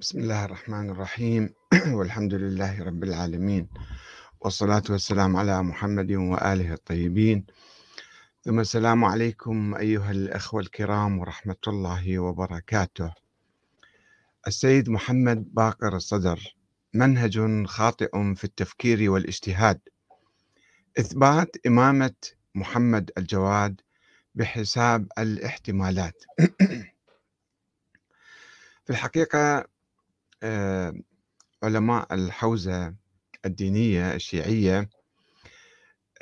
بسم الله الرحمن الرحيم. والحمد لله رب العالمين. والصلاة والسلام على محمد وآله الطيبين. ثم السلام عليكم أيها الأخوة الكرام ورحمة الله وبركاته. السيد محمد باقر الصدر منهج خاطئ في التفكير والاجتهاد. إثبات إمامة محمد الجواد بحساب الاحتمالات. في الحقيقة آه، علماء الحوزة الدينية الشيعية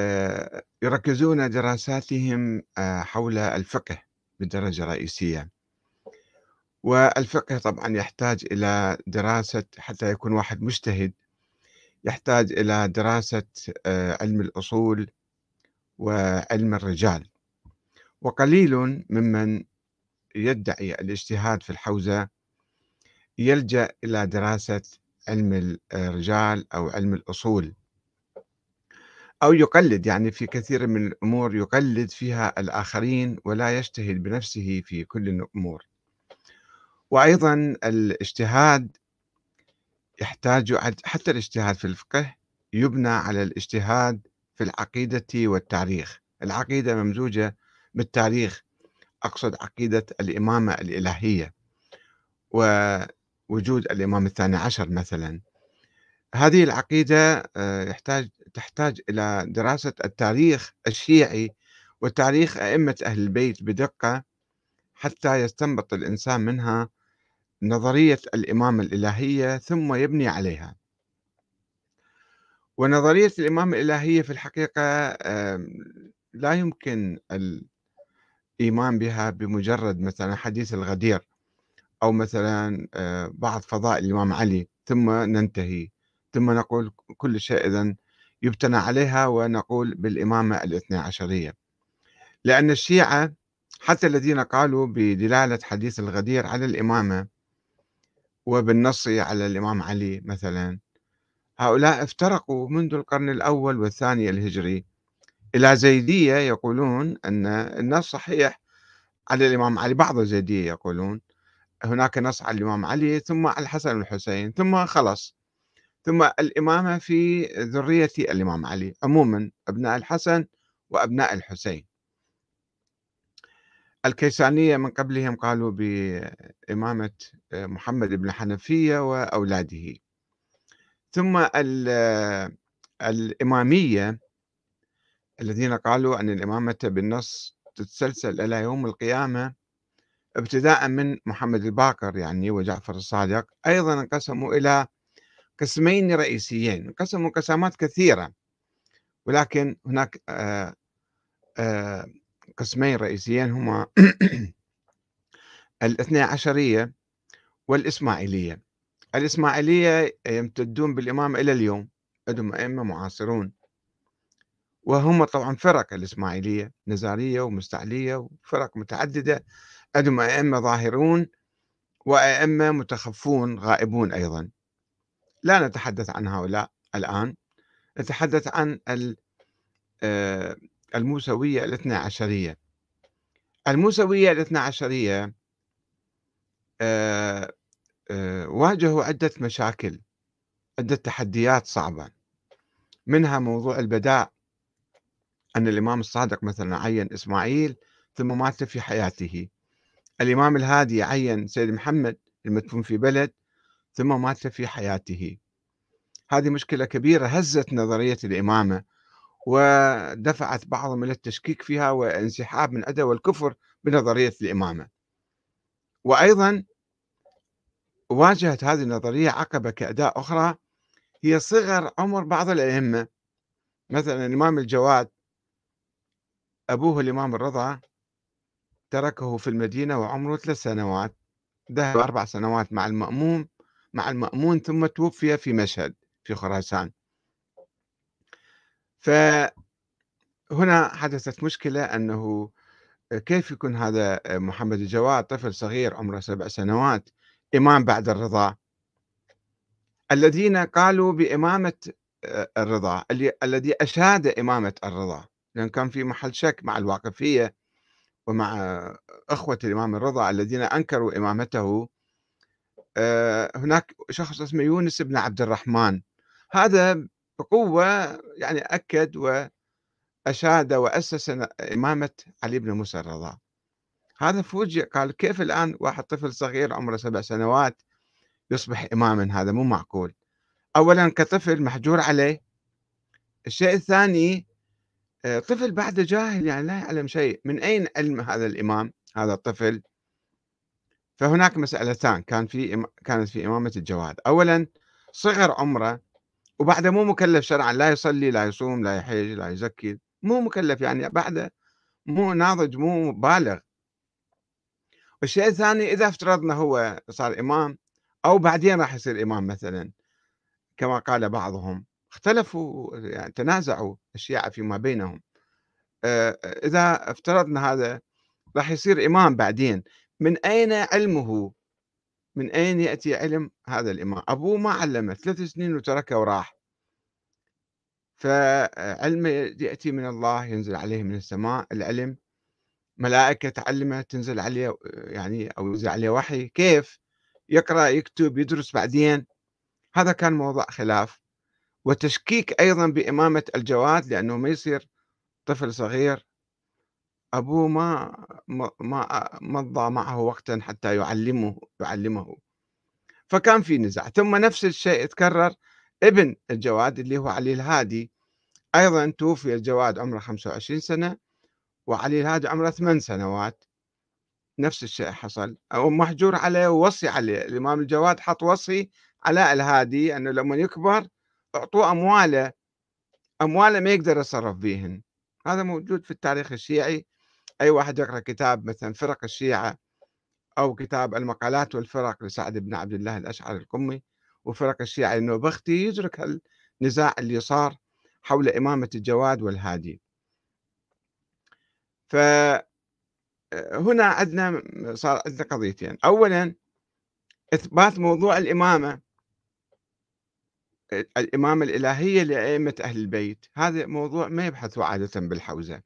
آه، يركزون دراساتهم آه، حول الفقه بدرجة رئيسية. والفقه طبعا يحتاج إلى دراسة حتى يكون واحد مجتهد يحتاج إلى دراسة علم الأصول وعلم الرجال. وقليل ممن يدعي الاجتهاد في الحوزة يلجأ إلى دراسة علم الرجال أو علم الأصول. أو يقلد يعني في كثير من الأمور يقلد فيها الآخرين ولا يجتهد بنفسه في كل الأمور. وأيضا الاجتهاد يحتاج حتى الاجتهاد في الفقه يبنى على الاجتهاد في العقيدة والتاريخ. العقيدة ممزوجة بالتاريخ. أقصد عقيدة الإمامة الإلهية. ووجود الإمام الثاني عشر مثلا. هذه العقيدة آه، يحتاج تحتاج إلى دراسة التاريخ الشيعي وتاريخ أئمة أهل البيت بدقة حتى يستنبط الإنسان منها نظرية الإمامة الإلهية ثم يبني عليها. ونظرية الإمامة الإلهية في الحقيقة لا يمكن الإيمان بها بمجرد مثلا حديث الغدير. أو مثلا آه، بعض فضائل الإمام علي ثم ننتهي. ثم نقول كل شيء إذا يبتنى عليها ونقول بالإمامة الاثنى عشرية. لأن الشيعة حتى الذين قالوا بدلالة حديث الغدير على الإمامة وبالنص على الإمام علي مثلا هؤلاء افترقوا منذ القرن الأول والثاني الهجري. إلى زيدية يقولون أن النص صحيح على الإمام علي بعض الزيدية يقولون. هناك نص على الإمام علي ثم على الحسن والحسين ثم خلص ثم الإمامة في ذرية الإمام علي عموما أبناء الحسن وأبناء الحسين. الكيسانية من قبلهم قالوا بإمامة محمد بن حنفية وأولاده. ثم الإمامية الذين قالوا أن الإمامة بالنص تتسلسل إلى يوم القيامة ابتداء من محمد الباقر يعني وجعفر الصادق أيضا انقسموا إلى قسمين رئيسيين انقسموا انقسامات كثيرة ولكن هناك آه، آه، قسمين رئيسيين هما الاثنى عشرية والإسماعيلية. الإسماعيلية يمتدون بالإمامة إلى اليوم عندهم أئمة معاصرون وهم طبعا فرق الإسماعيلية نزارية ومستعلية وفرق متعددة. عندهم أئمة ظاهرون وأئمة متخفون غائبون أيضا. لا نتحدث عن هؤلاء الآن نتحدث عن آه، الموسوية الاثنى عشرية. الموسوية الاثنى عشرية آه، آه، واجهوا عدة مشاكل عدة تحديات صعبة. منها موضوع البداء أن الإمام الصادق مثلا عين إسماعيل ثم مات في حياته. الإمام الهادي عين سيد محمد المدفون في بلد ثم مات في حياته. هذه مشكلة كبيرة هزت نظرية الإمامة ودفعت بعضهم إلى التشكيك فيها وانسحاب من أدى والكفر بنظرية الإمامة. وأيضا واجهت هذه النظرية عقبة كأداة أخرى هي صغر عمر بعض الأئمة. مثلا الإمام الجواد أبوه الإمام الرضا تركه في المدينة وعمره ثلاث سنوات ذهب أربع سنوات مع المأموم مع المأمون ثم توفي في مشهد في خراسان. فهنا حدثت مشكلة أنه كيف يكون هذا محمد الجواد طفل صغير عمره سبع سنوات إمام بعد الرضا؟ الذين قالوا بإمامة الرضا الذي أشاد إمامة الرضا لأن كان في محل شك مع الواقفية. ومع أخوة الإمام الرضا الذين أنكروا إمامته آآ هناك شخص اسمه يونس بن عبد الرحمن، هذا بقوة يعني أكد وأشاد وأسس إمامة علي بن موسى الرضا، هذا فوجئ قال كيف الآن واحد طفل صغير عمره 7 سنوات يصبح إمامًا؟ هذا مو معقول، أولًا كطفل محجور عليه، الشيء الثاني طفل بعده جاهل يعني لا يعلم شيء، من أين علم هذا الإمام هذا الطفل؟ فهناك مسألتان. كان في كانت في إمامة الجواد، أولًا صغر عمره وبعده مو مكلف شرعًا. لا يصلي لا يصوم لا يحج لا يزكي، مو مكلف يعني بعده مو ناضج مو بالغ. والشيء الثاني إذا افترضنا هو صار إمام أو بعدين راح يصير إمام مثلًا كما قال بعضهم، اختلفوا يعني تنازعوا الشيعة فيما بينهم، آآ إذا افترضنا هذا راح يصير إمام بعدين، من أين علمه؟ من أين يأتي علم هذا الإمام؟ أبوه ما علمه 3 سنين وتركه وراح. فعلمه يأتي من الله ينزل عليه من السماء العلم، ملائكة تعلمه تنزل عليه يعني أو ينزل عليه وحي، كيف؟ يقرأ يكتب يدرس بعدين، هذا كان موضوع خلاف، وتشكيك أيضًا بإمامة الجواد لأنه ما يصير طفل صغير. أبوه ما ما مضى معه وقتًا حتى يعلمه يعلمه، فكان في نزاع، ثم نفس الشيء تكرر ابن الجواد اللي هو علي الهادي، أيضًا توفي الجواد عمره 25 سنة، وعلي الهادي عمره 8 سنوات، نفس الشيء حصل، أو محجور عليه ووصي عليه، الإمام الجواد حط وصي على الهادي أنه لمن يكبر أعطوه أمواله، أمواله ما يقدر يتصرف بيهن، هذا موجود في التاريخ الشيعي، أي واحد يقرأ كتاب مثلًا فرق الشيعة أو كتاب المقالات والفرق لسعد بن عبد الله الأشعري القمي وفرق الشيعة النوبختي يدرك النزاع اللي صار حول إمامة الجواد والهادي. فهنا عندنا صار عندنا قضيتين، أولًا إثبات موضوع الإمامة. الإمامة الإلهية لأئمة أهل البيت، هذا موضوع ما يبحثوا عادةً بالحوزة.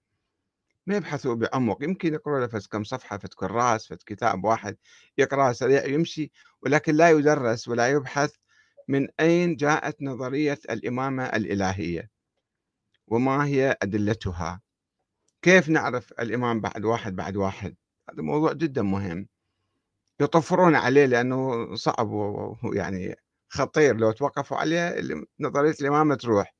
ما يبحثوا بعمق. يمكن يقرأ له كم صفحة فد كراس فد كتاب واحد يقرأ سريع يمشي ولكن لا يدرس ولا يبحث من أين جاءت نظرية الإمامة الإلهية وما هي أدلتها. كيف نعرف الإمام بعد واحد بعد واحد؟ هذا موضوع جدا مهم. يطفرون عليه لأنه صعب ويعني خطير لو توقفوا عليه نظرية الإمامة تروح.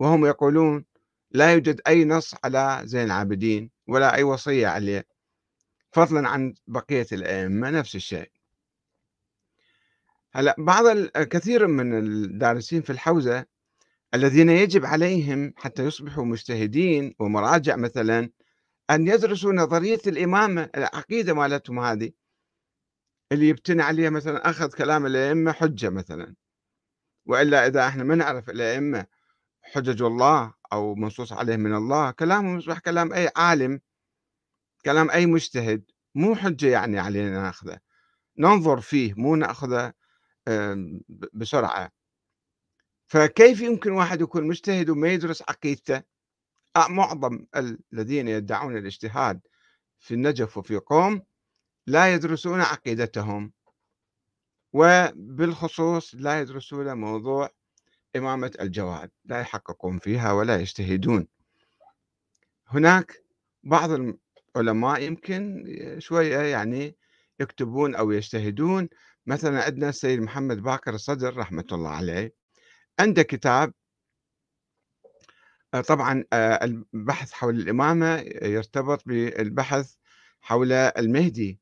وهم يقولون لا يوجد أي نص على زين العابدين ولا أي وصية عليه فضلا عن بقية الأئمة نفس الشيء. هلأ بعض الكثير من الدارسين في الحوزة الذين يجب عليهم حتى يصبحوا مجتهدين ومراجع مثلا أن يدرسوا نظرية الإمامة العقيدة مالتهم هذه. اللي يبتني عليها مثلا أخذ كلام الأئمة حجة مثلا. وإلا إذا إحنا ما نعرف الأئمة حجج الله أو منصوص عليه من الله كلامه يصبح كلام أي عالم كلام أي مجتهد مو حجة يعني علينا نأخذه. ننظر فيه مو نأخذه بسرعة. فكيف يمكن واحد يكون مجتهد وما يدرس عقيدته؟ معظم الذين يدعون الاجتهاد في النجف وفي قوم لا يدرسون عقيدتهم. وبالخصوص لا يدرسون موضوع إمامة الجواد لا يحققون فيها ولا يجتهدون. هناك بعض العلماء يمكن شوية يعني يكتبون أو يجتهدون. مثلا عندنا السيد محمد باكر الصدر رحمة الله عليه. عنده كتاب آه، طبعا آه، البحث حول الإمامة يرتبط بالبحث حول المهدي.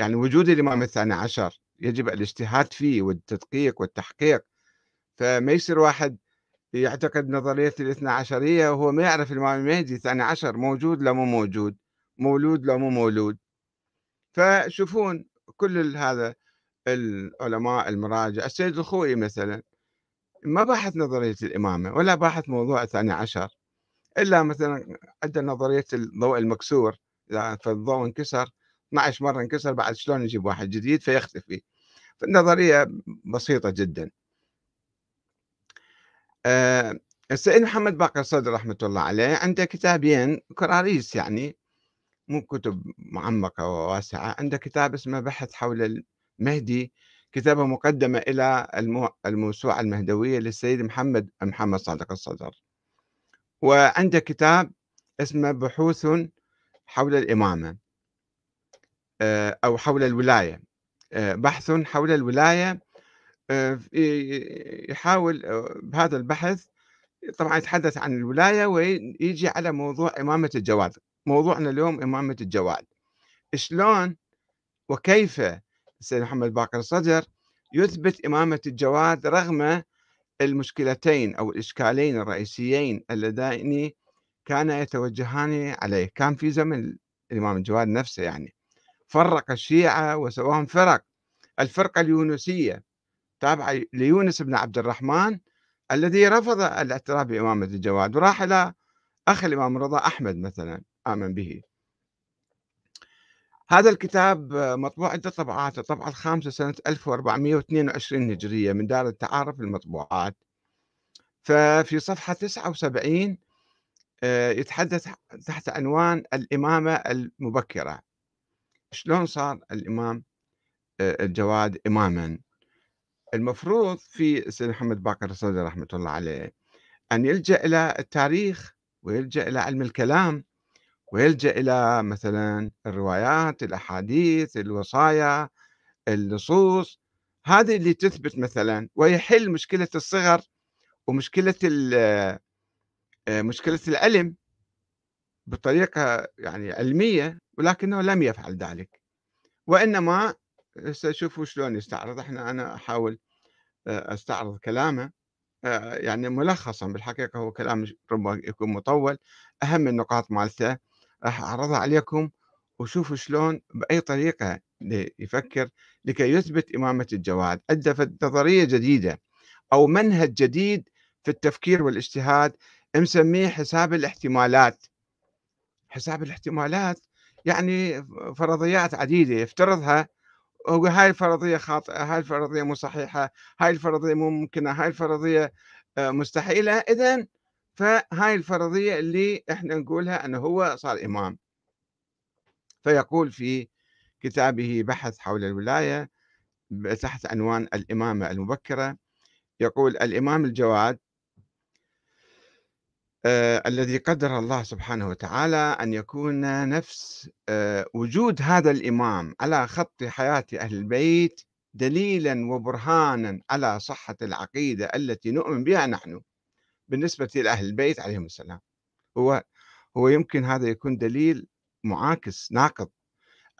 يعني وجود الإمام الثاني عشر يجب الاجتهاد فيه والتدقيق والتحقيق فما يصير واحد يعتقد نظرية الاثنى عشرية وهو ما يعرف الإمام المهدي الثاني عشر موجود لا مو موجود مولود لا مو مولود. فشوفون كل هذا العلماء المراجع السيد الخوئي مثلا ما باحث نظرية الإمامة ولا باحث موضوع الثاني عشر إلا مثلا عندنا نظرية الضوء المكسور إذا فالضوء انكسر 12 مرة انكسر بعد شلون نجيب واحد جديد؟ فيختفي. فالنظرية بسيطة جدا. آه، السيد محمد باقر صدر رحمة الله عليه عنده كتابين كراريس يعني مو كتب معمقة وواسعة عنده كتاب اسمه بحث حول المهدي. كتبها مقدمة إلى الموسوعة المهدوية للسيد محمد محمد صادق الصدر. وعنده كتاب اسمه بحوث حول الإمامة. آه، أو حول الولاية. آه، بحث حول الولاية آه، يحاول بهذا البحث طبعا يتحدث عن الولاية ويجي على موضوع إمامة الجواد. موضوعنا اليوم إمامة الجواد. شلون وكيف السيد محمد باقر الصدر يثبت إمامة الجواد رغم المشكلتين أو الإشكالين الرئيسيين اللذين كان يتوجهان عليه؟ كان في زمن الإمام الجواد نفسه يعني. فرق الشيعة وسواهم فرق. الفرقة اليونسية تابعة ليونس بن عبد الرحمن الذي رفض الاعتراف بإمامة الجواد وراح إلى أخ الإمام الرضا أحمد مثلا آمن به. هذا الكتاب مطبوع عدة طبعات الطبعة الخامسة سنة 1422 هجرية من دار التعارف للمطبوعات. ففي صفحة 79 آه، يتحدث تحت عنوان الإمامة المبكرة. شلون صار الإمام آه، الجواد إماما؟ المفروض في السيد محمد باقر الصدر رحمة الله عليه أن يلجأ إلى التاريخ ويلجأ إلى علم الكلام ويلجأ إلى مثلا الروايات الأحاديث الوصايا النصوص. هذه اللي تثبت مثلا ويحل مشكلة الصغر ومشكلة آه، مشكلة العلم بطريقة يعني علمية ولكنه لم يفعل ذلك. وإنما شوفوا شلون يستعرض. إحنا أنا أحاول آه، أستعرض كلامه آه، يعني ملخصا. بالحقيقة هو كلام ربما يكون مطول. أهم النقاط مالته راح أعرضها عليكم وشوفوا شلون بأي طريقة يفكر لكي يثبت إمامة الجواد. عنده نظرية جديدة أو منهج جديد في التفكير والاجتهاد مسميه حساب الاحتمالات. حساب الاحتمالات يعني فرضيات عديدة يفترضها هاي الفرضية خاطئة هاي الفرضية مو صحيحة هاي الفرضية مو ممكنة هاي الفرضية آه، مستحيلة. إذا فهاي الفرضية اللي إحنا نقولها أنه هو صار إمام. فيقول في كتابه بحث حول الولاية تحت عنوان الإمامة المبكرة يقول الإمام الجواد الذي قدر الله سبحانه وتعالى أن يكون نفس آه وجود هذا الإمام على خط حياة أهل البيت دليلا وبرهانا على صحة العقيدة التي نؤمن بها نحن بالنسبة لأهل البيت عليهم السلام. هو هو يمكن هذا يكون دليل معاكس ناقض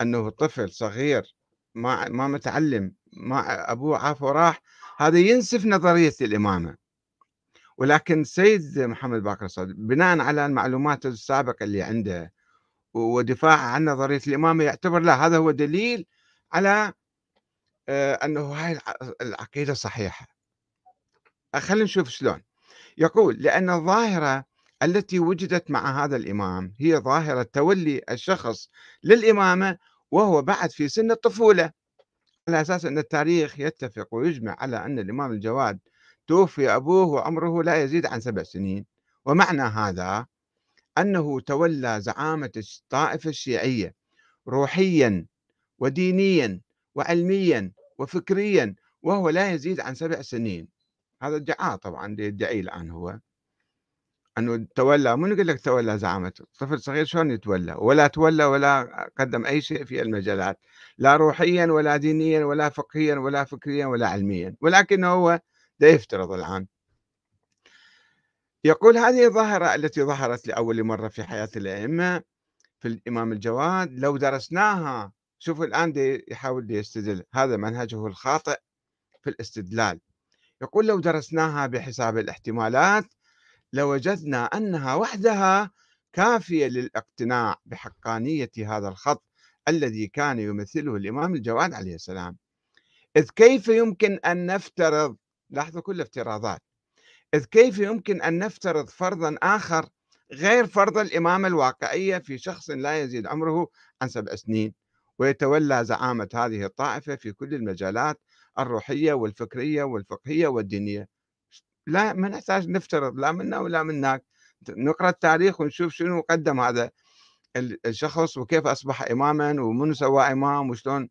أنه طفل صغير ما ما متعلم ما أبوه عاف وراح هذا ينسف نظرية الإمامة. ولكن السيد محمد باقر الصدر بناء على المعلومات السابقة اللي عنده ودفاع عن نظرية الإمامة يعتبر لا هذا هو دليل على آه، أنه هاي العقيدة صحيحة. خلينا نشوف شلون. يقول لأن الظاهرة التي وجدت مع هذا الإمام هي ظاهرة تولي الشخص للإمامة وهو بعد في سن الطفولة. على أساس أن التاريخ يتفق ويجمع على أن الإمام الجواد توفي أبوه وعمره لا يزيد عن سبع سنين. ومعنى هذا أنه تولى زعامة الطائفة الشيعية روحيا ودينيا وعلميا وفكريا وهو لا يزيد عن سبع سنين. هذا ادعاء طبعا يدعي الآن هو. أنه تولى من يقول لك تولى زعامة طفل صغير شلون يتولى؟ ولا تولى ولا قدم أي شيء في المجالات لا روحيا ولا دينيا ولا فقهيا ولا فكريا ولا علميا. ولكن هو لا يفترض الآن. يقول هذه الظاهرة التي ظهرت لأول مرة في حياة الأئمة في الإمام الجواد لو درسناها شوفوا الآن دي يحاول دي يستدل هذا منهجه الخاطئ في الاستدلال. يقول لو درسناها بحساب الاحتمالات لوجدنا أنها وحدها كافية للاقتناع بحقانية هذا الخط الذي كان يمثله الإمام الجواد عليه السلام. إذ كيف يمكن أن نفترض لاحظوا كل افتراضات إذ كيف يمكن أن نفترض فرضا آخر غير فرض الإمامة الواقعية في شخص لا يزيد عمره عن سبع سنين؟ ويتولى زعامة هذه الطائفة في كل المجالات الروحية والفكرية والفقهية والدينية. لا ما نحتاج نفترض لا منا ولا منك. نقرأ التاريخ ونشوف شنو قدم هذا الشخص وكيف أصبح إماما ومن سوى إمام وشلون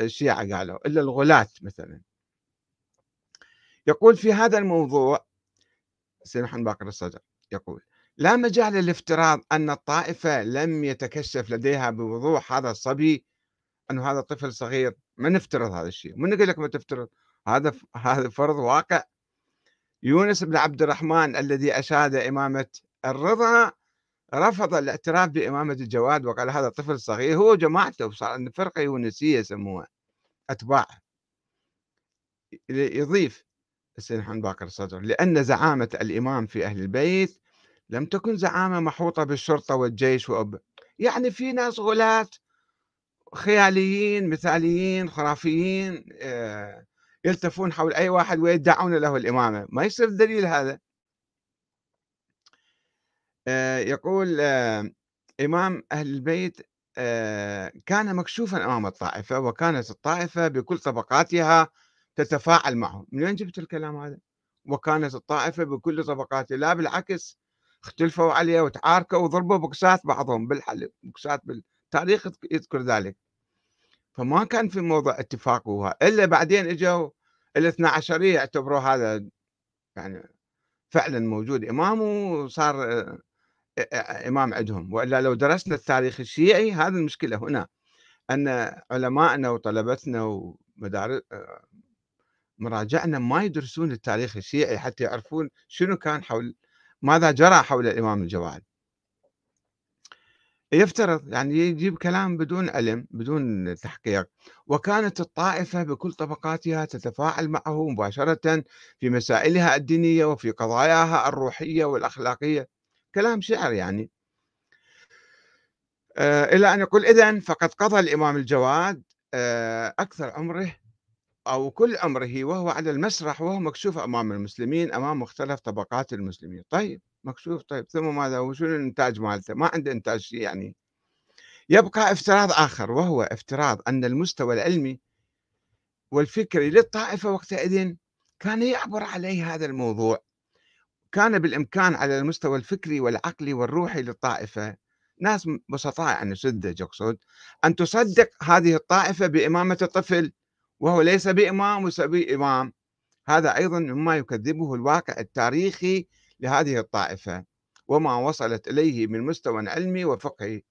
الشيعة قالوا إلا الغلاة مثلا. يقول في هذا الموضوع سيد محمد باقر الصدر يقول لا مجال للافتراض أن الطائفة لم يتكشف لديها بوضوح هذا الصبي أنه هذا طفل صغير. ما نفترض هذا الشيء؟ من نقول لك ما تفترض؟ هذا هذا فرض واقع. يونس بن عبد الرحمن الذي أشاد إمامة الرضا رفض الاعتراف بإمامة الجواد وقال هذا طفل صغير. هو جماعته صار فرقة يونسية يسموها أتباع يضيف محمد باقر الصدر لأن زعامة الإمام في أهل البيت لم تكن زعامة محوطة بالشرطة والجيش وأب يعني في ناس غلاة خياليين مثاليين خرافيين آه، يلتفون حول أي واحد ويدعون له الإمامة. ما يصير دليل هذا. آه، يقول آه، إمام أهل البيت كان مكشوفا أمام الطائفة وكانت الطائفة بكل طبقاتها تتفاعل معه من وين جبت الكلام هذا؟ وكانت الطائفة بكل طبقاتها. لا بالعكس اختلفوا عليه وتعاركوا وضربوا بوكسات بعضهم بالحل بوكسات بالتاريخ يذكر ذلك. فما كان في موضوع اتفاق هو إلا بعدين إجوا الاثنا عشرية اعتبروا هذا يعني فعلا موجود إمام وصار آه، آه، إمام عندهم. وإلا لو درسنا التاريخ الشيعي هذه المشكلة هنا أن علمائنا وطلبتنا ومدارس آه، مراجعنا ما يدرسون التاريخ الشيعي حتى يعرفون شنو كان حول ماذا جرى حول الإمام الجواد. يفترض يعني يجيب كلام بدون علم بدون تحقيق. وكانت الطائفة بكل طبقاتها تتفاعل معه مباشرة في مسائلها الدينية وفي قضاياها الروحية والأخلاقية. كلام شعر يعني. آه، إلى أن يقول إذن فقد قضى الإمام الجواد آه، أكثر عمره أو كل أمره وهو على المسرح وهو مكشوف أمام المسلمين أمام مختلف طبقات المسلمين. طيب مكشوف طيب ثم ماذا؟ وشنو الإنتاج مالته؟ ما عنده إنتاج شيء يعني. يبقى افتراض آخر وهو افتراض أن المستوى العلمي والفكري للطائفة وقتئذ كان يعبر عليه هذا الموضوع. كان بالإمكان على المستوى الفكري والعقلي والروحي للطائفة. ناس بسطاء يعني سذج أقصد أن تصدق هذه الطائفة بإمامة الطفل. وهو ليس بإمام وسبي إمام هذا أيضا مما يكذبه الواقع التاريخي لهذه الطائفة وما وصلت إليه من مستوى علمي وفقهي.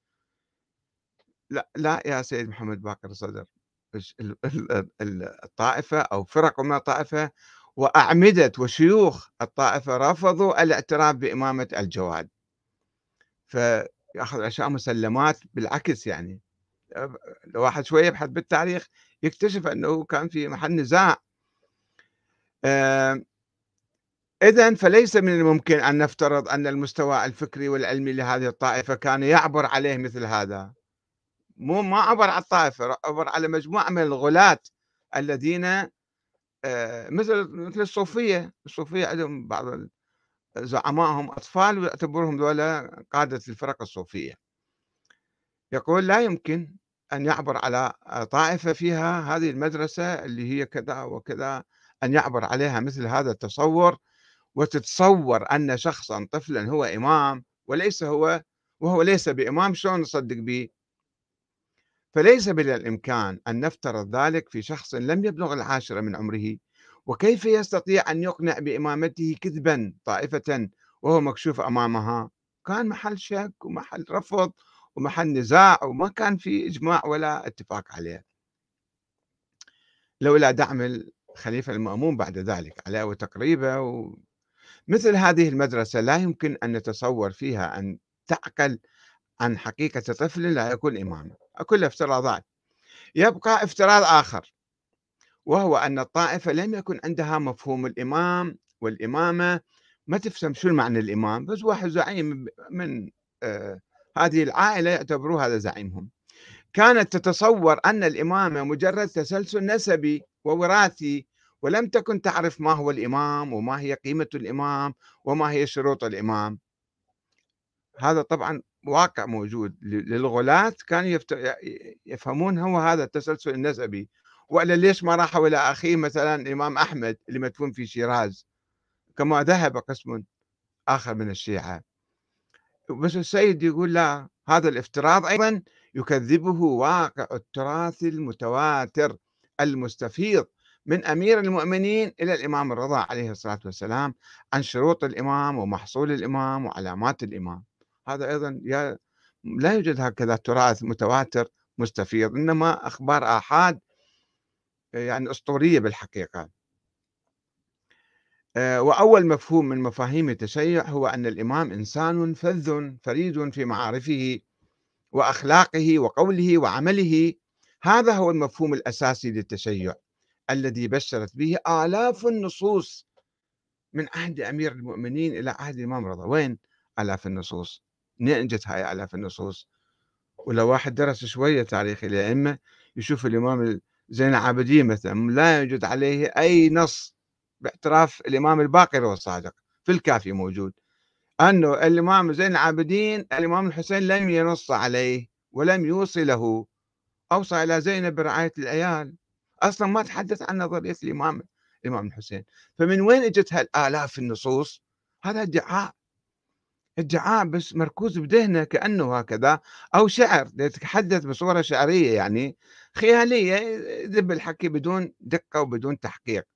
لا لا يا سيد محمد باقر الصدر الطائفة أو فرق من الطائفة وأعمدة وشيوخ الطائفة رفضوا الاعتراف بإمامة الجواد. فيأخذ أشياء مسلمات بالعكس يعني. لو واحد شوية يبحث بالتاريخ يكتشف أنه كان في محل نزاع. إذا فليس من الممكن أن نفترض أن المستوى الفكري والعلمي لهذه الطائفة كان يعبر عليه مثل هذا. مو ما عبر على الطائفة عبر على مجموعة من الغلاة الذين مثل مثل الصوفية. الصوفية عندهم بعض زعمائهم أطفال ويعتبرهم ذولا قادة الفرق الصوفية. يقول لا يمكن. أن يعبر على طائفة فيها هذه المدرسة اللي هي كذا وكذا أن يعبر عليها مثل هذا التصور وتتصور أن شخصا طفلا هو إمام وليس هو وهو ليس بإمام شلون نصدق به؟ فليس من الإمكان أن نفترض ذلك في شخص لم يبلغ العاشرة من عمره. وكيف يستطيع أن يقنع بإمامته كذبا طائفة وهو مكشوف أمامها؟ كان محل شك ومحل رفض ومحل نزاع وما كان في إجماع ولا اتفاق عليه. لولا دعم الخليفة المأمون بعد ذلك عليه وتقريبه و... مثل هذه المدرسة لا يمكن أن نتصور فيها أن تعقل عن حقيقة طفل لا يكون إماما. كلها افتراضات. يبقى افتراض آخر وهو أن الطائفة لم يكن عندها مفهوم الإمام والإمامة. ما تفهم شو معنى الإمام بس واحد زعيم من آه هذه العائلة يعتبروه هذا زعيمهم. كانت تتصور أن الإمامة مجرد تسلسل نسبي ووراثي ولم تكن تعرف ما هو الإمام وما هي قيمة الإمام وما هي شروط الإمام. هذا طبعا واقع موجود للغلاة كانوا يفهمون هو هذا التسلسل النسبي. وإلا ليش ما راحوا إلى أخيه مثلا الإمام أحمد اللي مدفون في شيراز؟ كما ذهب قسم آخر من الشيعة. بس السيد يقول لا هذا الافتراض أيضا يكذبه واقع التراث المتواتر المستفيض من أمير المؤمنين إلى الإمام الرضا عليه الصلاة والسلام عن شروط الإمام ومحصول الإمام وعلامات الإمام. هذا أيضا لا يوجد هكذا تراث متواتر مستفيض إنما أخبار آحاد يعني أسطورية بالحقيقة. وأول مفهوم من مفاهيم التشيع هو أن الإمام إنسان فذ فريد في معارفه وأخلاقه وقوله وعمله. هذا هو المفهوم الأساسي للتشيع الذي بشرت به آلاف النصوص من عهد أمير المؤمنين إلى عهد الإمام رضا. وين آلاف النصوص؟ منين اجت هاي آلاف النصوص؟ ولو واحد درس شوية تاريخ الأئمة يشوف الإمام زين العابدين مثلا لا يوجد عليه أي نص. باعتراف الإمام الباقر والصادق في الكافي موجود. أنه الإمام زين العابدين الإمام الحسين لم ينص عليه ولم يوصله أوصى إلى زينب برعاية العيال. أصلا ما تحدث عن نظرية الإمام الإمام الحسين. فمن وين إجت هالآلاف النصوص؟ هذا ادعاء. ادعاء بس مركوز بذهنه كأنه هكذا أو شعر. يتحدث بصورة شعرية يعني خيالية ذب الحكي بدون دقة وبدون تحقيق.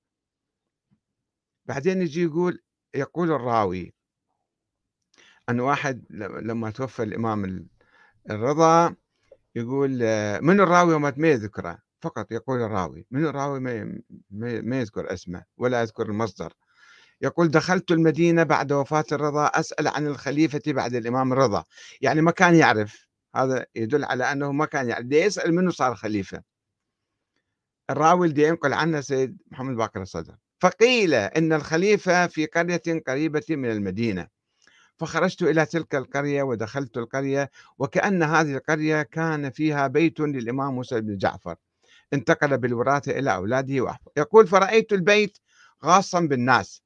بعدين يجي يقول يقول الراوي أن واحد لما توفى الإمام الرضا يقول من الراوي وما ما يذكره؟ فقط يقول الراوي. من الراوي ما, ما يذكر اسمه ولا يذكر المصدر. يقول دخلت المدينة بعد وفاة الرضا أسأل عن الخليفة بعد الإمام الرضا يعني ما كان يعرف. هذا يدل على أنه ما كان يعرف. دي يسأل منه صار خليفة. الراوي اللي ينقل عنه سيد محمد باقر الصدر. فقيل إن الخليفة في قرية قريبة من المدينة. فخرجت إلى تلك القرية ودخلت القرية وكأن هذه القرية كان فيها بيت للإمام موسى بن جعفر. انتقل بالوراثة إلى أولاده وأحفاده. يقول فرأيت البيت غاصا بالناس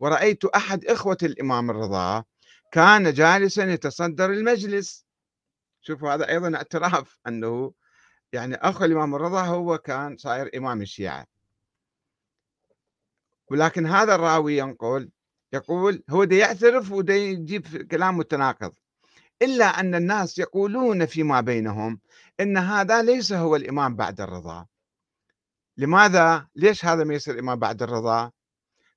ورأيت أحد إخوة الإمام الرضا كان جالسا يتصدر المجلس. شوفوا هذا أيضا اعتراف أنه يعني أخو الإمام الرضا هو كان صاير إمام الشيعة. ولكن هذا الراوي ينقل يقول هو دي يعترف ودي يجيب كلام متناقض إلا أن الناس يقولون فيما بينهم إن هذا ليس هو الإمام بعد الرضا لماذا؟ ليش هذا ما يصير إمام بعد الرضا؟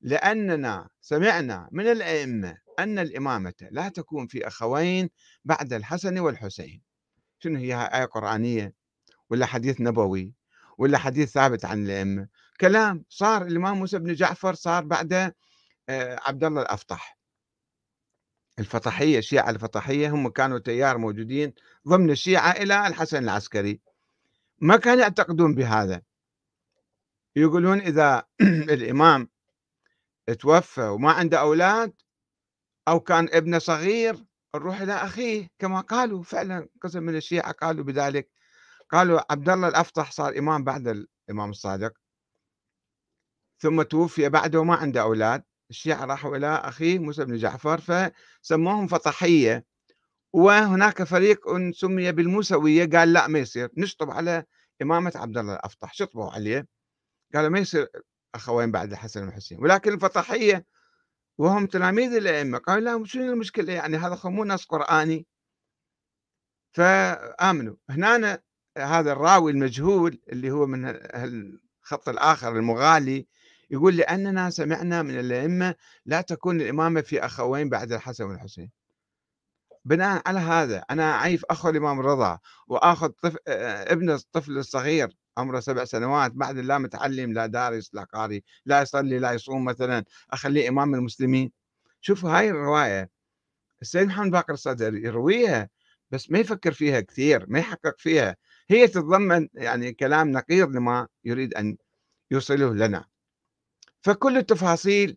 لأننا سمعنا من الأئمة أن الإمامة لا تكون في أخوين بعد الحسن والحسين شنو هي آية قرآنية ولا حديث نبوي ولا حديث ثابت عن الأئمة كلام صار الإمام موسى بن جعفر صار بعد آه، عبد الله الأفطح. الفطحية الشيعة الفطحية هم كانوا تيار موجودين ضمن الشيعة إلى الحسن العسكري. ما كانوا يعتقدون بهذا. يقولون إذا الإمام توفى وما عنده أولاد أو كان ابنه صغير نروح إلى أخيه كما قالوا فعلا قسم من الشيعة قالوا بذلك. قالوا عبد الله الأفطح صار إمام بعد الإمام الصادق. ثم توفي بعده وما عنده أولاد. الشيعة راحوا إلى أخيه موسى بن جعفر فسموهم فطحية. وهناك فريق سمي بالموسوية قال لا ما يصير. نشطب على إمامة عبد الله الأفطح. شطبوا عليه. قالوا ما يصير أخوين بعد الحسن والحسين ولكن الفطحية وهم تلاميذ الأئمة قالوا لا شنو المشكلة؟ يعني هذا مو نص قرآني. فآمنوا. هنا هذا الراوي المجهول اللي هو من الخط الآخر المغالي يقول لأننا سمعنا من الأئمة لا تكون الإمامة في أخوين بعد الحسن والحسين. بناء على هذا أنا أعيف أخو الإمام الرضا وآخذ طفل ابن الطفل الصغير عمره سبع سنوات بعد لا متعلم لا دارس لا قاري لا يصلي لا يصوم مثلا أخليه إمام المسلمين. شوفوا هاي الرواية. السيد محمد باقر الصدر يرويها بس ما يفكر فيها كثير ما يحقق فيها. هي تتضمن يعني كلام نقيض لما يريد أن يوصله لنا. فكل التفاصيل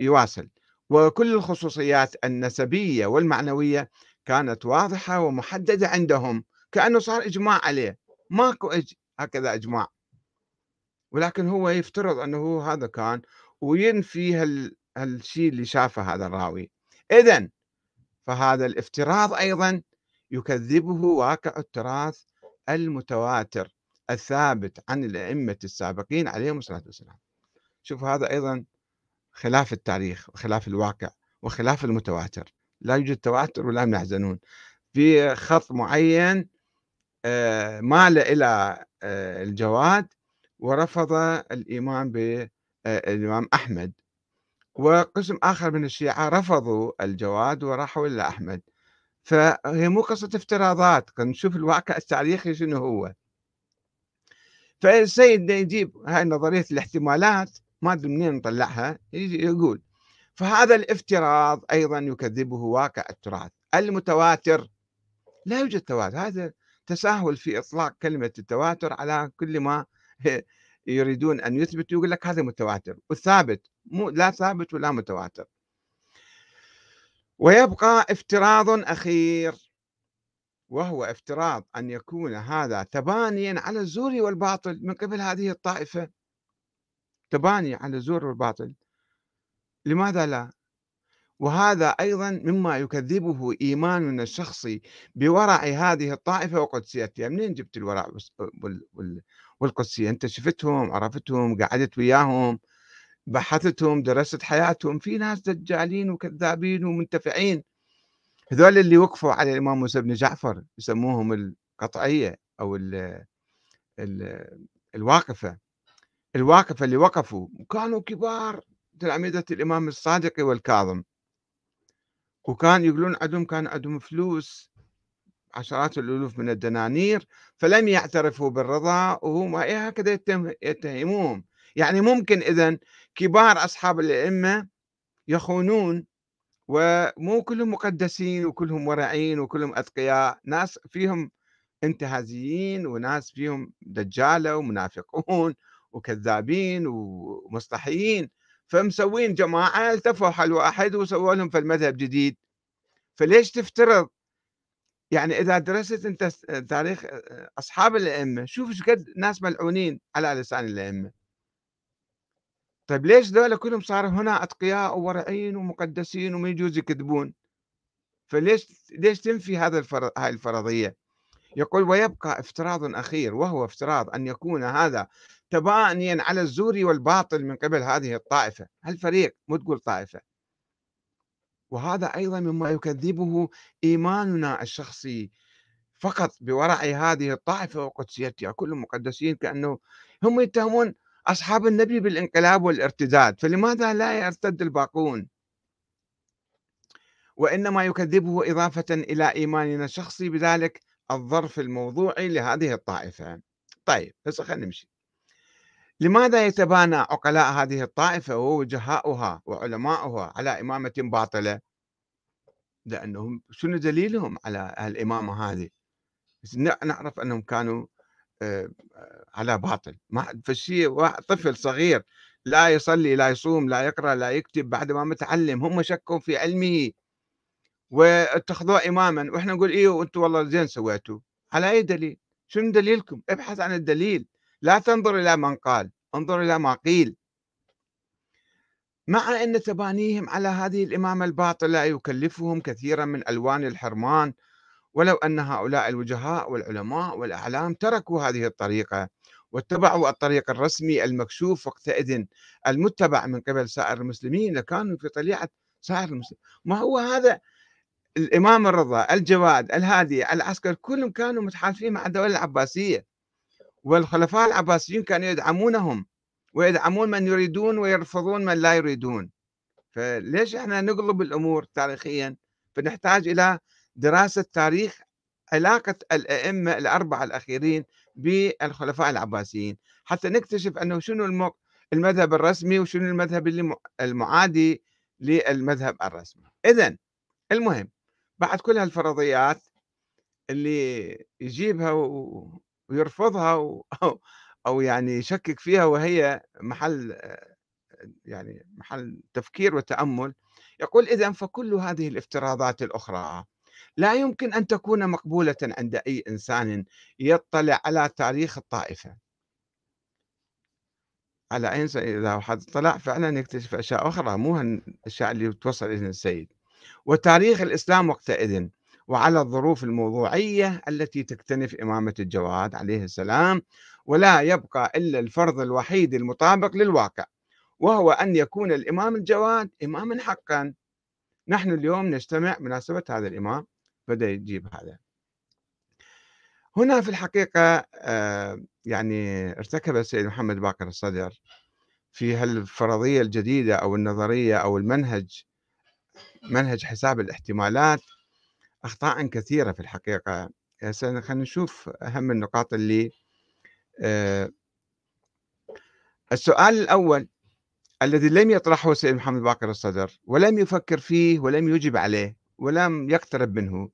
يواصل. وكل الخصوصيات النسبية والمعنوية كانت واضحة ومحددة عندهم كأنه صار إجماع عليه. ماكو إج... هكذا إجماع. ولكن هو يفترض أنه هذا كان وينفي هال... هالشيء اللي شافه هذا الراوي. إذا فهذا الافتراض أيضا يكذبه واقع التراث المتواتر الثابت عن الأئمة السابقين عليهم الصلاة والسلام. شوف هذا أيضا خلاف التاريخ وخلاف الواقع وخلاف المتواتر. لا يوجد تواتر ولا يحزنون. في خط معين آه، مال إلى آه، الجواد ورفض الإيمان بالإمام أحمد. وقسم آخر من الشيعة رفضوا الجواد وراحوا إلى أحمد. فهي مو قصة افتراضات. نشوف الواقع التاريخي شنو هو. فالسيد يجيب هاي نظرية الاحتمالات ما أدري منين نطلعها يقول فهذا الافتراض أيضا يكذبه واقع التراث المتواتر. لا يوجد تواتر هذا تساهل في إطلاق كلمة التواتر على كل ما يريدون أن يثبتوا يقول لك هذا متواتر والثابت مو لا ثابت ولا متواتر. ويبقى افتراض أخير وهو افتراض أن يكون هذا تبانيا على الزور والباطل من قبل هذه الطائفة. تباني على الزور والباطل لماذا لا؟ وهذا أيضا مما يكذبه إيماننا الشخصي بورع هذه الطائفة وقدسيتها منين جبت الورع والقدسية؟ أنت شفتهم عرفتهم قعدت وياهم بحثتهم درست حياتهم. في ناس دجالين وكذابين ومنتفعين. هذول اللي وقفوا على الإمام موسى بن جعفر يسموهم القطعية أو ال ال الواقفة. الواقفة اللي وقفوا كانوا كبار تلاميذة الإمام الصادق والكاظم. وكان يقولون عندهم كان عندهم فلوس عشرات الألوف من الدنانير فلم يعترفوا بالرضا وهم هكذا يتهموهم. يعني ممكن إذا كبار أصحاب الأئمة يخونون ومو كلهم مقدسين وكلهم ورعين وكلهم أتقياء ناس فيهم انتهازيين وناس فيهم دجالة ومنافقون وكذابين ومصلحيين فمسوين جماعة التفوا حل واحد وسووا لهم في المذهب جديد. فليش تفترض؟ يعني إذا درست أنت تاريخ أصحاب الأئمة شوف إيش قد ناس ملعونين على لسان الأئمة. طيب ليش ذولا كلهم صاروا هنا أتقياء وورعين ومقدسين وما يجوز يكذبون؟ فليش ليش تنفي هذا الفرض هاي الفرضية؟ يقول ويبقى افتراض أخير وهو افتراض أن يكون هذا تبانيا على الزور والباطل من قبل هذه الطائفة. الفريق مو تقول طائفة. وهذا أيضا مما يكذبه إيماننا الشخصي فقط بورع هذه الطائفة وقدسيتها. كلهم مقدسين كأنه هم يتهمون أصحاب النبي بالانقلاب والارتداد. فلماذا لا يرتد الباقون؟ وإنما يكذبه إضافة إلى إيماننا الشخصي بذلك الظرف الموضوعي لهذه الطائفة. طيب هسه خلينا نمشي. لماذا يتبانى عقلاء هذه الطائفة ووجهاؤها وعلماؤها على إمامة باطلة؟ لأنهم شنو دليلهم على الإمامة هذه؟ نعرف أنهم كانوا آه، على باطل. ما فالشيء طفل صغير لا يصلي لا يصوم لا يقرأ لا يكتب بعد ما متعلم هم شكوا في علمه. واتخذوه إماما. وإحنا نقول إيه وأنتم والله زين سويتوا. على أي دليل؟ شنو دليلكم؟ ابحث عن الدليل. لا تنظر إلى من قال انظر إلى ما قيل. مع أن تبانيهم على هذه الإمامة الباطلة يكلفهم كثيرا من ألوان الحرمان ولو أن هؤلاء الوجهاء والعلماء والأعلام تركوا هذه الطريقة واتبعوا الطريق الرسمي المكشوف وقتئذ المتبع من قبل سائر المسلمين لكانوا في طليعة سائر المسلمين. ما هو هذا؟ الإمام الرضا الجواد الهادي العسكر كلهم كانوا متحالفين مع الدولة العباسية. والخلفاء العباسيين كانوا يدعمونهم ويدعمون من يريدون ويرفضون من لا يريدون. فليش إحنا نقلب الأمور تاريخيا؟ فنحتاج إلى دراسة تاريخ علاقة الأئمة الأربعة الأخيرين بالخلفاء العباسيين حتى نكتشف أنه شنو المذهب الرسمي وشنو المذهب المعادي للمذهب الرسمي. اذا المهم بعد كل هالفرضيات اللي يجيبها ويرفضها أو, أو يعني يشكك فيها وهي محل يعني محل تفكير وتأمل يقول إذا فكل هذه الافتراضات الأخرى لا يمكن أن تكون مقبولة عند أي إنسان يطلع على تاريخ الطائفة. على أي إنسان؟ إذا واحد طلع فعلا يكتشف أشياء أخرى مو الأشياء اللي توصل إلى السيد. وتاريخ الإسلام وقتئذ وعلى الظروف الموضوعية التي تكتنف إمامة الجواد عليه السلام ولا يبقى إلا الفرض الوحيد المطابق للواقع وهو أن يكون الإمام الجواد إماما حقا. نحن اليوم نجتمع مناسبة هذا الإمام بدأ يجيب هذا. هنا في الحقيقة آآ يعني ارتكب السيد محمد باقر الصدر في هالفرضية الجديدة أو النظرية أو المنهج منهج حساب الاحتمالات أخطاء كثيرة في الحقيقة. هسه خلينا نشوف أهم النقاط اللي آه السؤال الأول الذي لم يطرحه السيد محمد باقر الصدر ولم يفكر فيه ولم يجب عليه ولم يقترب منه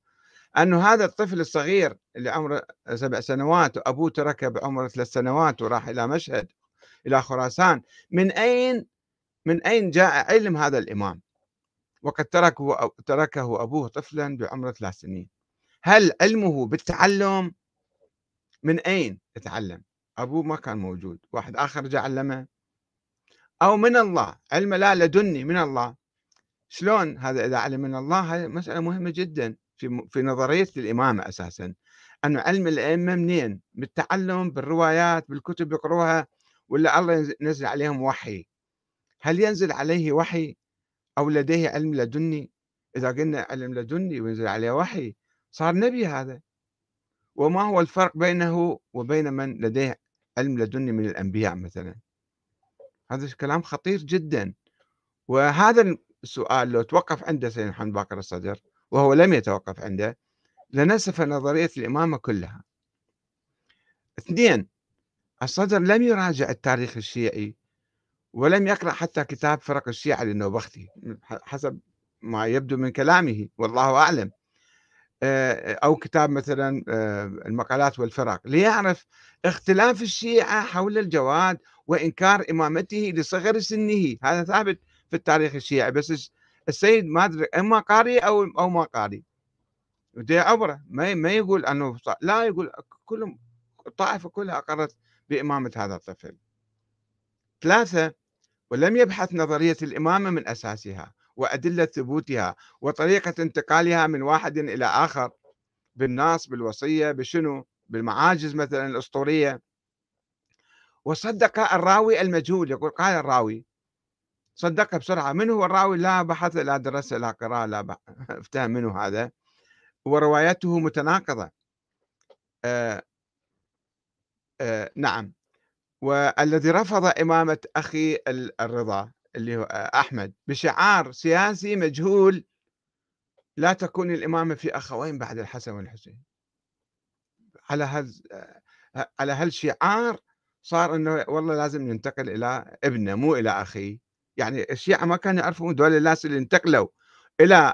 أنه هذا الطفل الصغير اللي عمره سبع سنوات وأبوه تركه بعمره ثلاث سنوات وراح إلى مشهد إلى خراسان من أين من أين جاء علم هذا الإمام؟ وقد تركه تركه أبوه طفلا بعمر ثلاث سنين. هل علمه بالتعلم؟ من أين تعلم أبوه ما كان موجود. واحد آخر جاء علمه. أو من الله؟ علم لا لدني من الله. شلون هذا إذا علم من الله؟ هذه مسألة مهمة جدا في في نظرية الإمامة أساسا. أنه علم الأئمة منين؟ بالتعلم بالروايات بالكتب يقروها ولا الله ينزل عليهم وحي؟ هل ينزل عليه وحي؟ أو لديه علم لدني إذا قلنا علم لدني وينزل عليه وحي صار نبي هذا. وما هو الفرق بينه وبين من لديه علم لدني من الأنبياء مثلا؟ هذا كلام خطير جدا. وهذا السؤال لو توقف عنده سيدنا محمد باقر الصدر وهو لم يتوقف عنده لنسف نظرية الإمامة كلها. اثنين الصدر لم يراجع التاريخ الشيعي ولم يقرأ حتى كتاب فرق الشيعة للنوبختي حسب ما يبدو من كلامه والله أعلم. أو كتاب مثلا المقالات والفرق. ليعرف اختلاف الشيعة حول الجواد وإنكار إمامته لصغر سنه. هذا ثابت في التاريخ الشيعي. بس السيد ما أدري إما قاري أو أو ما قاري ودي عبرة. ما ما يقول أنه لا يقول كلهم الطائفة كلها أقرت بإمامة هذا الطفل. ثلاثة ولم يبحث نظرية الإمامة من أساسها وأدلة ثبوتها وطريقة انتقالها من واحد إلى آخر بالنص بالوصية بشنو؟ بالمعاجز مثلا الأسطورية. وصدق الراوي المجهول يقول قال الراوي صدقه بسرعة. من هو الراوي؟ لا بحث لا درس لا قراءة لا افتهم منه هذا. وروايته متناقضة. آآ آآ نعم. والذي رفض إمامة أخي الرضا اللي هو أحمد بشعار سياسي مجهول لا تكون الإمامة في أخوين بعد الحسن والحسين؟ على هذا على هالشعار صار إنه والله لازم ننتقل إلى ابنه مو إلى أخي. يعني الشيعة ما كانوا يعرفون دول الناس اللي انتقلوا إلى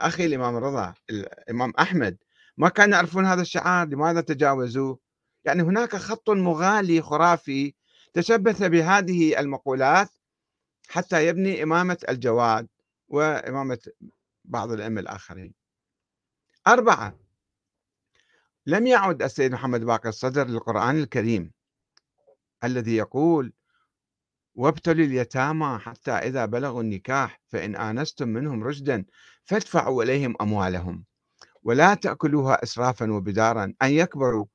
أخي الإمام الرضا الإمام أحمد. ما كانوا يعرفون هذا الشعار لماذا تجاوزوه؟ يعني هناك خط مغالي خرافي تشبث بهذه المقولات حتى يبني إمامة الجواد وإمامة بعض الأئمة الآخرين. أربعة لم يعد السيد محمد باقر الصدر للقرآن الكريم الذي يقول وابتلوا اليتامى حتى إذا بلغوا النكاح فإن آنستم منهم رشدا فادفعوا إليهم أموالهم ولا تأكلوها إسرافا وبدارا أن يكبروا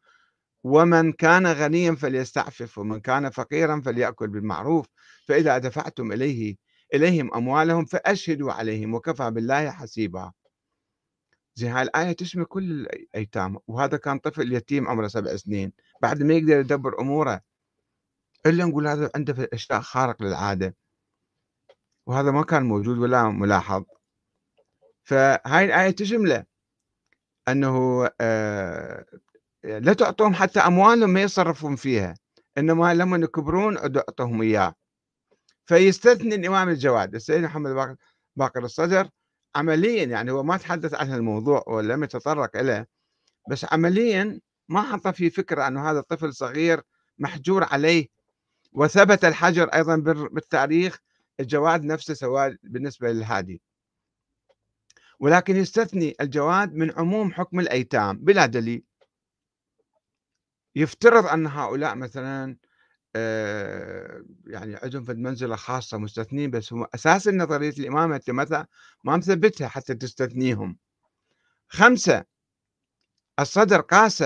ومن كان غنيا فليستعفف ومن كان فقيرا فليأكل بالمعروف. فإذا دفعتم إليه إليهم أموالهم فأشهدوا عليهم وكفى بالله حسيبا. زين هاي الآية تشمل كل الأيتام وهذا كان طفل يتيم عمره سبع سنين. بعد ما يقدر يدبر أموره إلا نقول هذا عنده أشياء خارق للعادة. وهذا ما كان موجود ولا ملاحظ. فهاي الآية تشمله أنه آه لا تعطوهم حتى أموالهم ما يصرفون فيها إنما لما يكبرون أعطوهم إياه. فيستثني الإمام الجواد السيد محمد باقر الصدر عمليا يعني هو ما تحدث عن الموضوع ولم يتطرق إليه بس عمليا ما حط في فكرة أنه هذا الطفل صغير محجور عليه. وثبت الحجر أيضا بالتاريخ الجواد نفسه سواء بالنسبة للهادي. ولكن يستثني الجواد من عموم حكم الأيتام بلا دليل. يفترض أن هؤلاء مثلا آه، يعني عندهم في منزلة خاصة مستثنين بس هم أساس نظرية الإمامة أنت مثلا ما مثبتها حتى تستثنيهم. خمسة الصدر قاس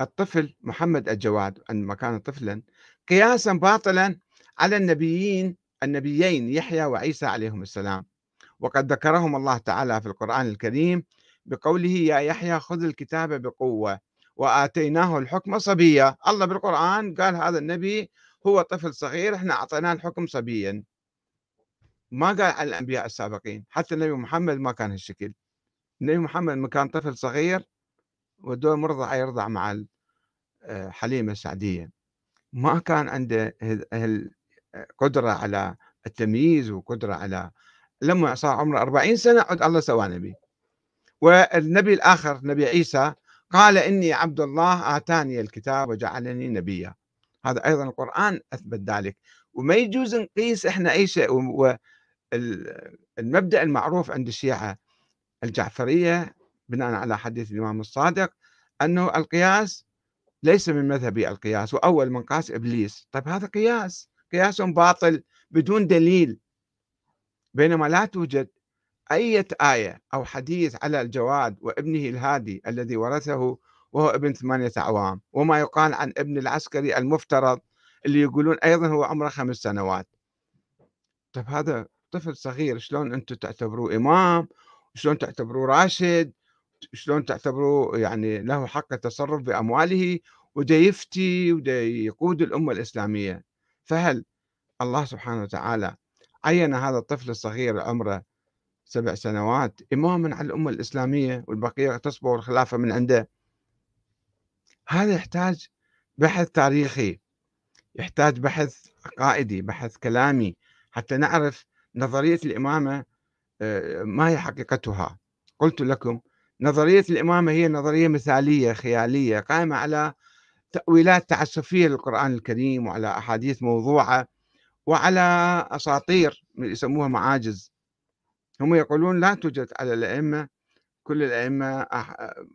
الطفل محمد الجواد عندما كان طفلا قياسا باطلا على النبيين النبيين يحيى وعيسى عليهم السلام. وقد ذكرهم الله تعالى في القرآن الكريم بقوله يا يحيى خذ الكتاب بقوة. وآتيناه الحكم صبيا. الله بالقرآن قال هذا النبي هو طفل صغير إحنا أعطيناه الحكم صبيا. ما قال على الأنبياء السابقين حتى النبي محمد ما كان هالشكل. النبي محمد لما كان طفل صغير ودور مرضع يرضع مع آه، حليمة السعدية ما كان عنده القدرة على التمييز وقدرة على لما صار عمره 40 سنة عد الله سوى نبي. والنبي الآخر نبي عيسى قال إني عبد الله آتاني الكتاب وجعلني نبيا. هذا أيضا القرآن أثبت ذلك. وما يجوز نقيس إحنا أي شيء والمبدأ المعروف عند الشيعة الجعفرية بناء على حديث الإمام الصادق أنه القياس ليس من مذهبي القياس وأول من قاس إبليس. طيب هذا قياس. قياس باطل بدون دليل. بينما لا توجد أي آية أو حديث على الجواد وابنه الهادي الذي ورثه وهو ابن ثمانية أعوام وما يقال عن ابن العسكري المفترض اللي يقولون أيضا هو عمره خمس سنوات. طيب هذا طفل صغير شلون أنتم تعتبروه إمام؟ شلون تعتبروه راشد؟ شلون تعتبروه يعني له حق التصرف بأمواله ودا يفتي ودا يقود الأمة الإسلامية؟ فهل الله سبحانه وتعالى عين هذا الطفل الصغير عمره سبع سنوات. إماما على الأمة الإسلامية والبقية تصبغ الخلافة من عنده. هذا يحتاج بحث تاريخي يحتاج بحث عقائدي بحث كلامي حتى نعرف نظرية الإمامة آه، ما هي حقيقتها. قلت لكم نظرية الإمامة هي نظرية مثالية خيالية قائمة على تأويلات تعسفية للقرآن الكريم وعلى أحاديث موضوعة وعلى أساطير يسموها معاجز. هم يقولون لا توجد على الأئمة كل الأئمة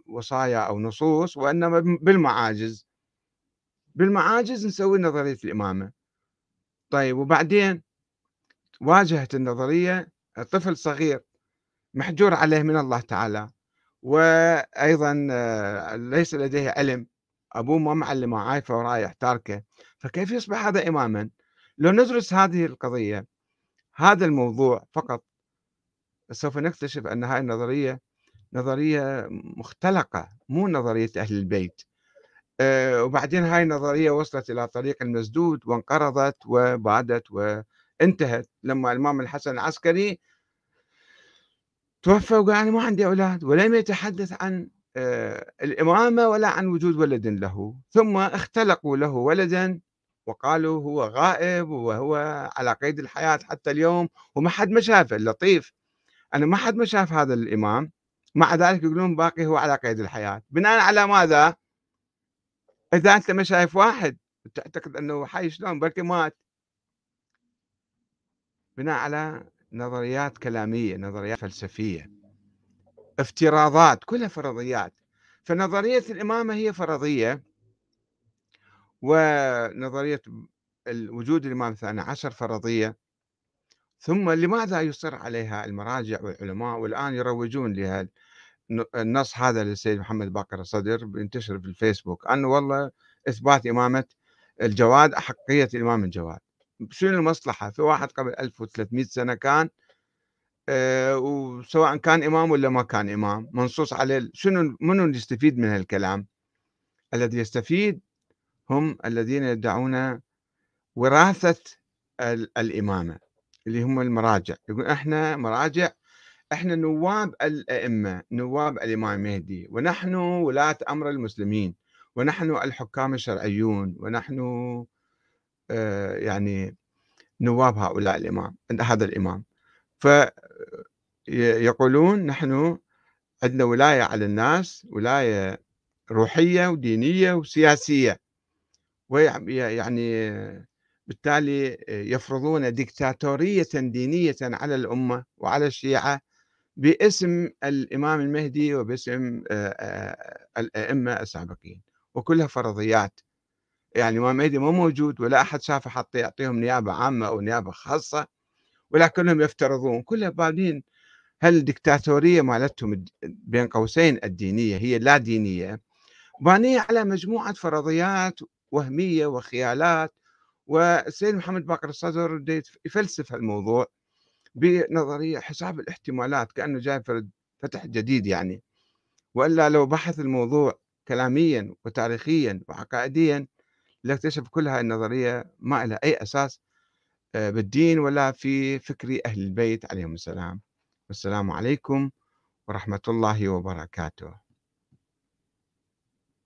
وصايا أو نصوص وإنما بالمعاجز. بالمعاجز نسوي نظرية الإمامة. طيب وبعدين واجهت النظرية طفل صغير محجور عليه من الله تعالى وأيضا آه، ليس لديه علم. أبوه ما معلمه عايفة ورايح تاركه. فكيف يصبح هذا إماما؟ لو ندرس هذه القضية هذا الموضوع فقط سوف نكتشف أن هذه النظرية نظرية مختلقة مو نظرية أهل البيت. أه وبعدين هاي النظرية وصلت إلى طريق المسدود وانقرضت وبعدت وانتهت. لما الإمام الحسن العسكري توفى وقال أنا ما عندي أولاد ولم يتحدث عن أه الإمامة ولا عن وجود ولد له. ثم اختلقوا له ولدا وقالوا هو غائب وهو على قيد الحياة حتى اليوم وما حد ما شافه اللطيف أنا ما حد ما شاف هذا الإمام مع ذلك يقولون باقي هو على قيد الحياة. بناء على ماذا؟ إذا أنت ما شايف واحد تعتقد أنه حي شلون؟ بركي مات بناء على نظريات كلامية نظريات فلسفية. افتراضات كلها فرضيات. فنظرية الإمامة هي فرضية ونظرية الوجود الإمام الثاني عشر فرضية. ثم لماذا يصر عليها المراجع والعلماء والآن يروجون لها؟ النص هذا للسيد محمد باقر الصدر بينتشر في الفيسبوك أنه والله إثبات إمامة الجواد أحقية الإمام الجواد. شنو المصلحة؟ في واحد قبل 1300 سنة كان أه وسواء كان إمام ولا ما كان إمام منصوص عليه شنو منو يستفيد من هالكلام؟ الذي يستفيد هم الذين يدعون وراثة الإمامة. اللي هم المراجع. يقول إحنا مراجع إحنا نواب الأئمة نواب الإمام المهدي ونحن ولاة أمر المسلمين ونحن الحكام الشرعيون ونحن آه يعني نواب هؤلاء الإمام هذا الإمام. فيقولون نحن عندنا ولاية على الناس ولاية روحية ودينية وسياسية. ويعني بالتالي يفرضون ديكتاتورية دينية على الأمة وعلى الشيعة باسم الإمام المهدي وباسم الأئمة السابقين وكلها فرضيات. يعني الإمام المهدي مو موجود ولا أحد شافه حتى يعطيهم نيابة عامة أو نيابة خاصة ولكنهم يفترضون. كلها بادين هل الدكتاتورية مالتهم بين قوسين الدينية هي لا دينية. بانية على مجموعة فرضيات وهمية وخيالات والسيد محمد باقر الصدر يفلسف الموضوع بنظرية حساب الاحتمالات كأنه جاي فتح جديد يعني. وإلا لو بحث الموضوع كلاميا وتاريخيا وعقائديا ليكتشف كل هاي النظرية ما لها أي أساس آه، بالدين ولا في فكر أهل البيت عليهم السلام. والسلام عليكم ورحمة الله وبركاته.